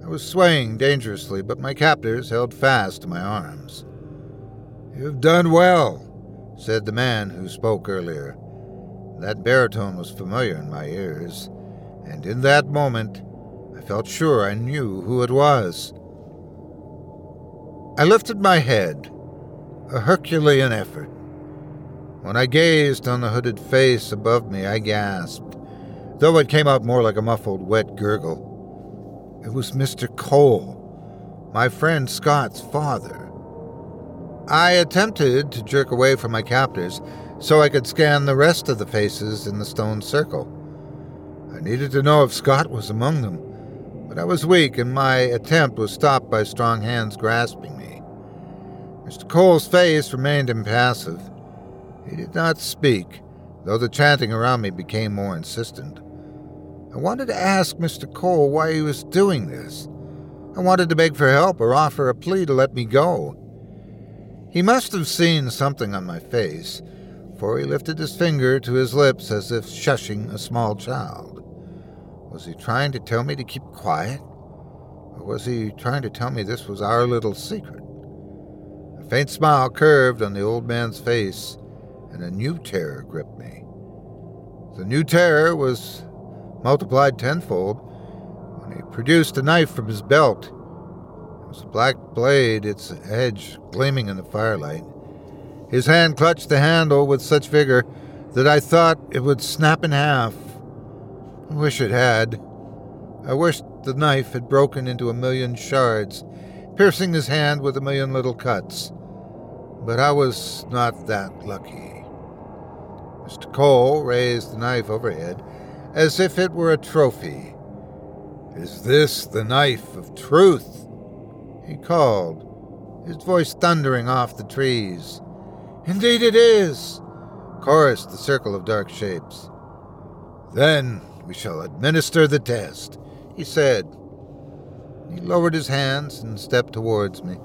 S2: I was swaying dangerously, but my captors held fast to my arms. You've done well, said the man who spoke earlier. That baritone was familiar in my ears, and in that moment I felt sure I knew who it was. I lifted my head a Herculean effort. When I gazed on the hooded face above me, I gasped, though it came out more like a muffled, wet gurgle. It was Mr. Cole, my friend Scott's father. I attempted to jerk away from my captors so I could scan the rest of the faces in the stone circle. I needed to know if Scott was among them, but I was weak and my attempt was stopped by strong hands grasping me. Mr. Cole's face remained impassive. He did not speak, though the chanting around me became more insistent. I wanted to ask Mr. Cole why he was doing this. I wanted to beg for help or offer a plea to let me go. He must have seen something on my face, for he lifted his finger to his lips as if shushing a small child. Was he trying to tell me to keep quiet? Or was he trying to tell me this was our little secret? A faint smile curved on the old man's face, and a new terror gripped me. The new terror was multiplied tenfold when he produced a knife from his belt. It was a black blade, its edge gleaming in the firelight. His hand clutched the handle with such vigor that I thought it would snap in half. I wish it had. I wished the knife had broken into a million shards, piercing his hand with a million little cuts but I was not that lucky. Mr. Cole raised the knife overhead as if it were a trophy. Is this the knife of truth? He called, his voice thundering off the trees. Indeed it is. chorused the circle of dark shapes. Then we shall administer the test, he said. He lowered his hands and stepped towards me.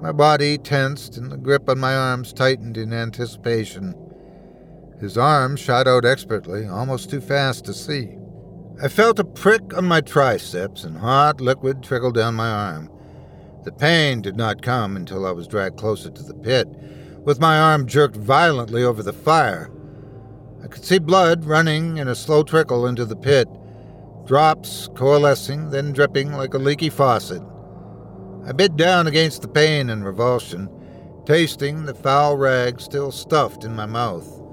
S2: My body tensed and the grip on my arms tightened in anticipation. His arm shot out expertly, almost too fast to see. I felt a prick on my triceps and hot liquid trickle down my arm. The pain did not come until I was dragged closer to the pit, with my arm jerked violently over the fire. I could see blood running in a slow trickle into the pit, drops coalescing, then dripping like a leaky faucet. I bit down against the pain and revulsion, tasting the foul rag still stuffed in my mouth.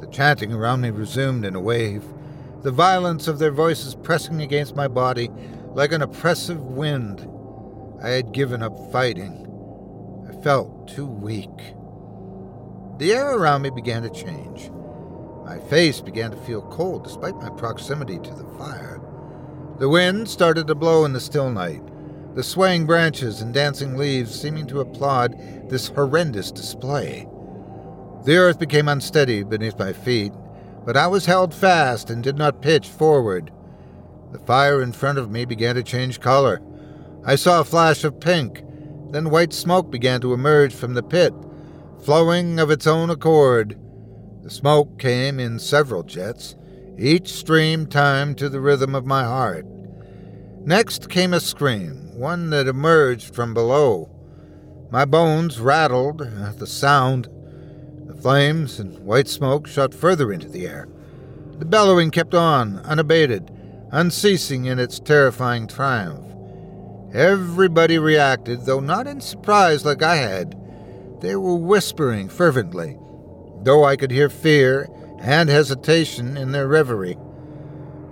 S2: The chanting around me resumed in a wave, the violence of their voices pressing against my body like an oppressive wind. I had given up fighting. I felt too weak. The air around me began to change. My face began to feel cold despite my proximity to the fire. The wind started to blow in the still night, the swaying branches and dancing leaves seeming to applaud this horrendous display. The earth became unsteady beneath my feet, but I was held fast and did not pitch forward. The fire in front of me began to change color. I saw a flash of pink, then white smoke began to emerge from the pit, flowing of its own accord. The smoke came in several jets, each stream timed to the rhythm of my heart. Next came a scream, one that emerged from below. My bones rattled at the sound. Flames and white smoke shot further into the air. The bellowing kept on, unabated, unceasing in its terrifying triumph. Everybody reacted, though not in surprise like I had. They were whispering fervently, though I could hear fear and hesitation in their reverie.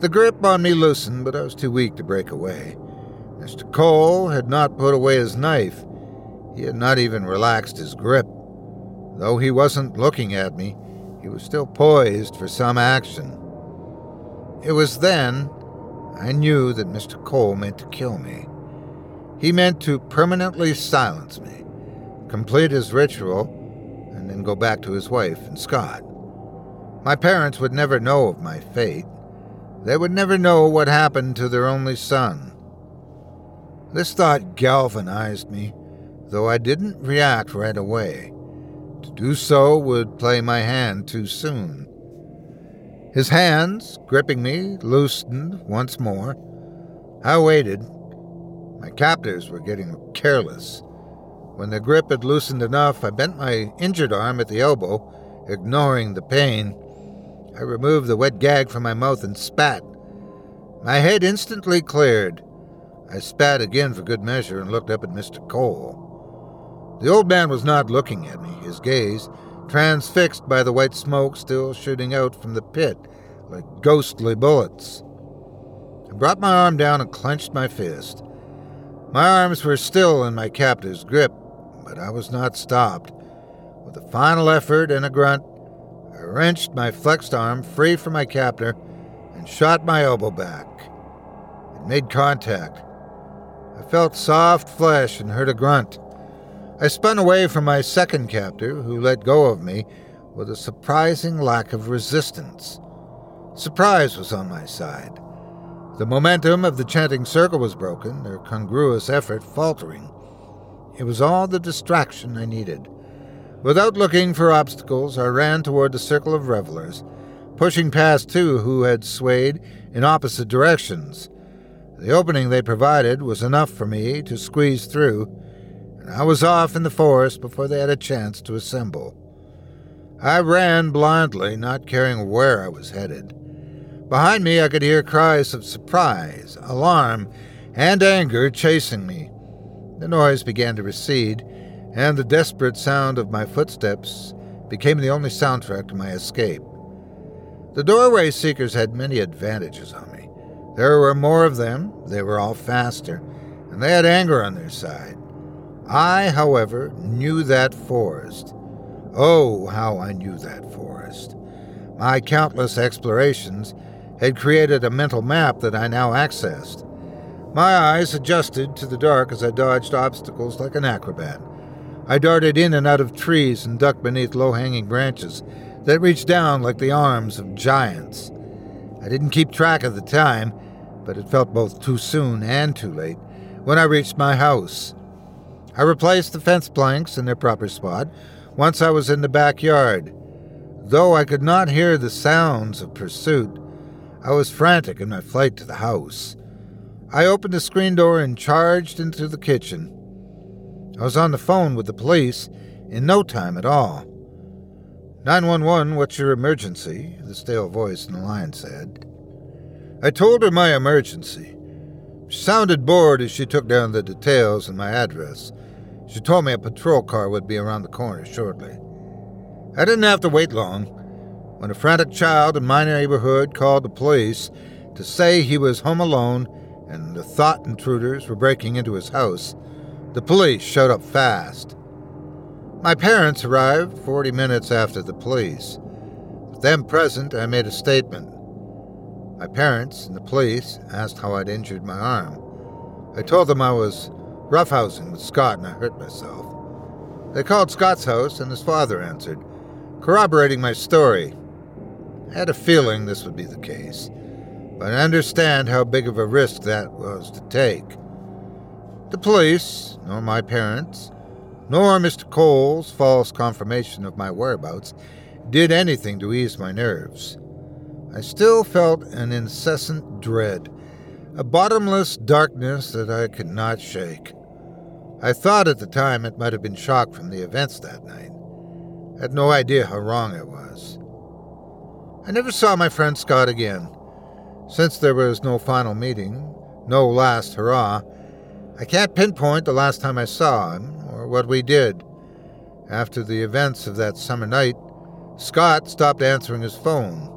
S2: The grip on me loosened, but I was too weak to break away. Mr. Cole had not put away his knife. He had not even relaxed his grip. Though he wasn't looking at me, he was still poised for some action. It was then I knew that Mr. Cole meant to kill me. He meant to permanently silence me, complete his ritual, and then go back to his wife and Scott. My parents would never know of my fate. They would never know what happened to their only son. This thought galvanized me, though I didn't react right away. To do so would play my hand too soon. His hands, gripping me, loosened once more. I waited. My captors were getting careless. When the grip had loosened enough, I bent my injured arm at the elbow, ignoring the pain. I removed the wet gag from my mouth and spat. My head instantly cleared. I spat again for good measure and looked up at Mr. Cole. The old man was not looking at me, his gaze transfixed by the white smoke still shooting out from the pit like ghostly bullets. I brought my arm down and clenched my fist. My arms were still in my captor's grip, but I was not stopped. With a final effort and a grunt, I wrenched my flexed arm free from my captor and shot my elbow back. It made contact. I felt soft flesh and heard a grunt. I spun away from my second captor, who let go of me with a surprising lack of resistance. Surprise was on my side. The momentum of the chanting circle was broken, their congruous effort faltering. It was all the distraction I needed. Without looking for obstacles, I ran toward the circle of revelers, pushing past two who had swayed in opposite directions. The opening they provided was enough for me to squeeze through, and I was off in the forest before they had a chance to assemble. I ran blindly, not caring where I was headed. Behind me, I could hear cries of surprise, alarm, and anger chasing me. The noise began to recede, and the desperate sound of my footsteps became the only soundtrack to my escape. The doorway seekers had many advantages on me. There were more of them, they were all faster, and they had anger on their side. I, however, knew that forest. Oh, how I knew that forest. My countless explorations had created a mental map that I now accessed. My eyes adjusted to the dark as I dodged obstacles like an acrobat. I darted in and out of trees and ducked beneath low hanging branches, that reached down like the arms of giants. I didn't keep track of the time, but it felt both too soon and too late when I reached my house. I replaced the fence planks in their proper spot once I was in the backyard. Though I could not hear the sounds of pursuit, I was frantic in my flight to the house. I opened the screen door and charged into the kitchen. I was on the phone with the police in no time at all. 911, what's your emergency? The stale voice in the line said. I told her my emergency. She sounded bored as she took down the details and my address. She told me a patrol car would be around the corner shortly. I didn't have to wait long. When a frantic child in my neighborhood called the police to say he was home alone and the thought intruders were breaking into his house, the police showed up fast. My parents arrived 40 minutes after the police. With them present, I made a statement. My parents and the police asked how I'd injured my arm. I told them I was roughhousing with Scott and I hurt myself. They called Scott's house and his father answered, corroborating my story. I had a feeling this would be the case, but I understand how big of a risk that was to take. The police, nor my parents, nor Mr. Cole's false confirmation of my whereabouts did anything to ease my nerves. I still felt an incessant dread, a bottomless darkness that I could not shake. I thought at the time it might have been shock from the events that night. I had no idea how wrong I was. I never saw my friend Scott again. Since there was no final meeting, no last hurrah, I can't pinpoint the last time I saw him or what we did. After the events of that summer night, Scott stopped answering his phone.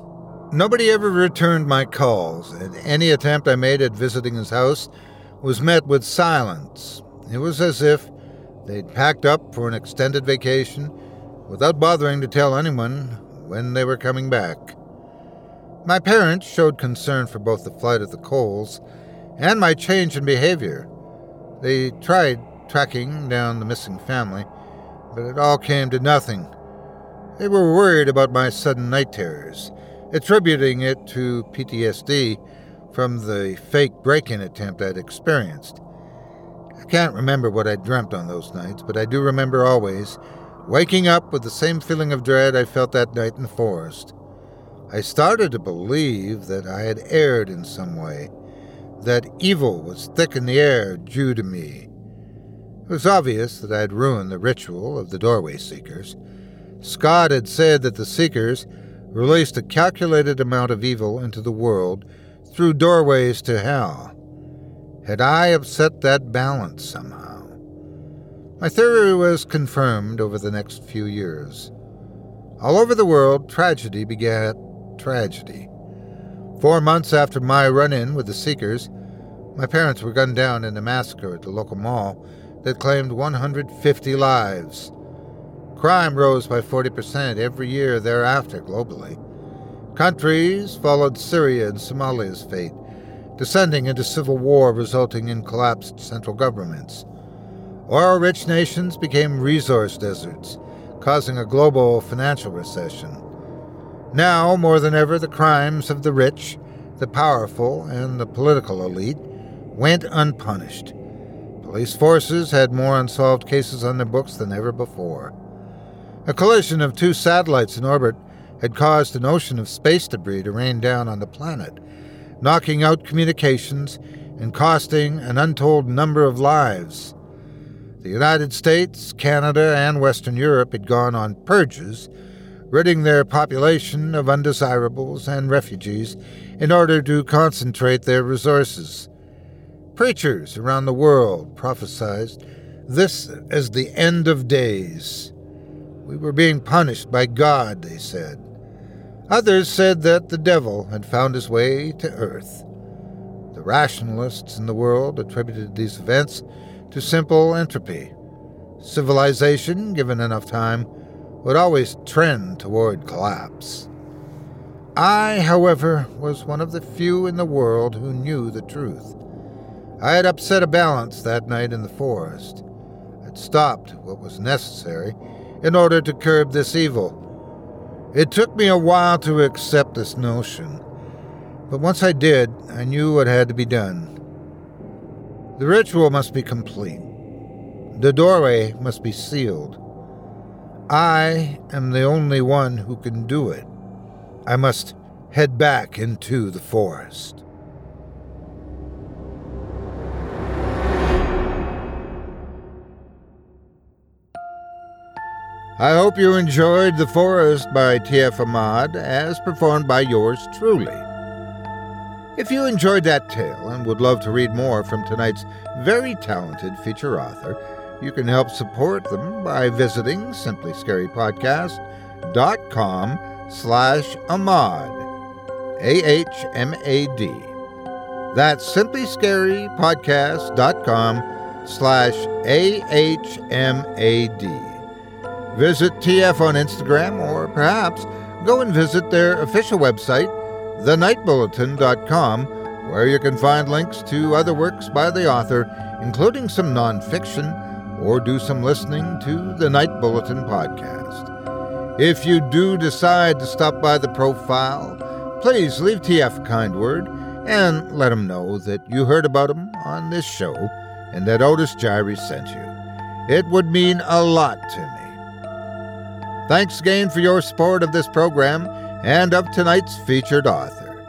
S2: Nobody ever returned my calls, and any attempt I made at visiting his house was met with silence. It was as if they'd packed up for an extended vacation without bothering to tell anyone when they were coming back. My parents showed concern for both the flight of the Coles and my change in behavior. They tried tracking down the missing family, but it all came to nothing. They were worried about my sudden night terrors attributing it to PTSD from the fake break in attempt I'd experienced. I can't remember what I dreamt on those nights, but I do remember always waking up with the same feeling of dread I felt that night in the forest. I started to believe that I had erred in some way, that evil was thick in the air due to me. It was obvious that I had ruined the ritual of the doorway seekers. Scott had said that the seekers released a calculated amount of evil into the world through doorways to hell. Had I upset that balance somehow? My theory was confirmed over the next few years. All over the world, tragedy begat tragedy. Four months after my run in with the Seekers, my parents were gunned down in a massacre at the local mall that claimed 150 lives. Crime rose by 40% every year thereafter globally. Countries followed Syria and Somalia's fate, descending into civil war resulting in collapsed central governments. Oil rich nations became resource deserts, causing a global financial recession. Now, more than ever, the crimes of the rich, the powerful, and the political elite went unpunished. Police forces had more unsolved cases on their books than ever before. A collision of two satellites in orbit had caused an ocean of space debris to rain down on the planet, knocking out communications and costing an untold number of lives. The United States, Canada, and Western Europe had gone on purges, ridding their population of undesirables and refugees in order to concentrate their resources. Preachers around the world prophesied this as the end of days. We were being punished by God, they said. Others said that the devil had found his way to earth. The rationalists in the world attributed these events to simple entropy. Civilization, given enough time, would always trend toward collapse. I, however, was one of the few in the world who knew the truth. I had upset a balance that night in the forest. I'd stopped what was necessary in order to curb this evil. It took me a while to accept this notion, but once I did, I knew what had to be done. The ritual must be complete. The doorway must be sealed. I am the only one who can do it. I must head back into the forest. I hope you enjoyed The Forest by T.F. Ahmad as performed by yours truly. If you enjoyed that tale and would love to read more from tonight's very talented feature author, you can help support them by visiting simplyscarypodcast.com slash Ahmad, A-H-M-A-D. That's simplyscarypodcast.com slash A-H-M-A-D. Visit TF on Instagram or perhaps go and visit their official website, thenightbulletin.com, where you can find links to other works by the author, including some nonfiction, or do some listening to the Night Bulletin podcast. If you do decide to stop by the profile, please leave TF a kind word and let him know that you heard about him on this show and that Otis Jiry sent you. It would mean a lot to me. Thanks again for your support of this program and of tonight's featured author.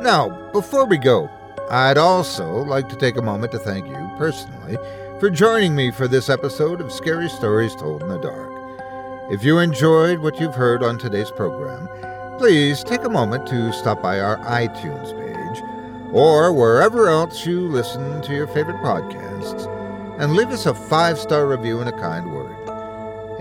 S2: Now, before we go, I'd also like to take a moment to thank you personally for joining me for this episode of Scary Stories Told in the Dark. If you enjoyed what you've heard on today's program, please take a moment to stop by our iTunes page or wherever else you listen to your favorite podcasts and leave us a five star review and a kind word.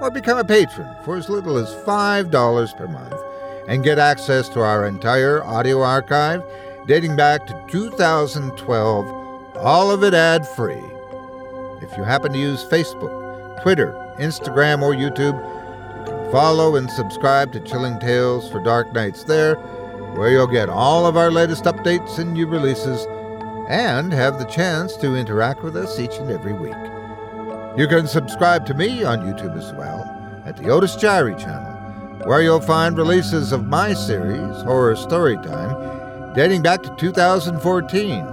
S2: or become a patron for as little as $5 per month and get access to our entire audio archive dating back to 2012, all of it ad free. If you happen to use Facebook, Twitter, Instagram, or YouTube, you can follow and subscribe to Chilling Tales for Dark Nights there, where you'll get all of our latest updates and new releases and have the chance to interact with us each and every week. You can subscribe to me on YouTube as well at the Otis Jiry channel, where you'll find releases of my series, Horror Storytime, dating back to 2014.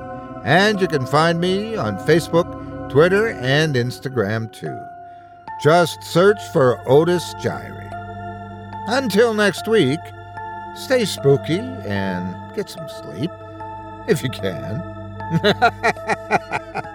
S2: And you can find me on Facebook, Twitter, and Instagram too. Just search for Otis Jiry. Until next week, stay spooky and get some sleep, if you can.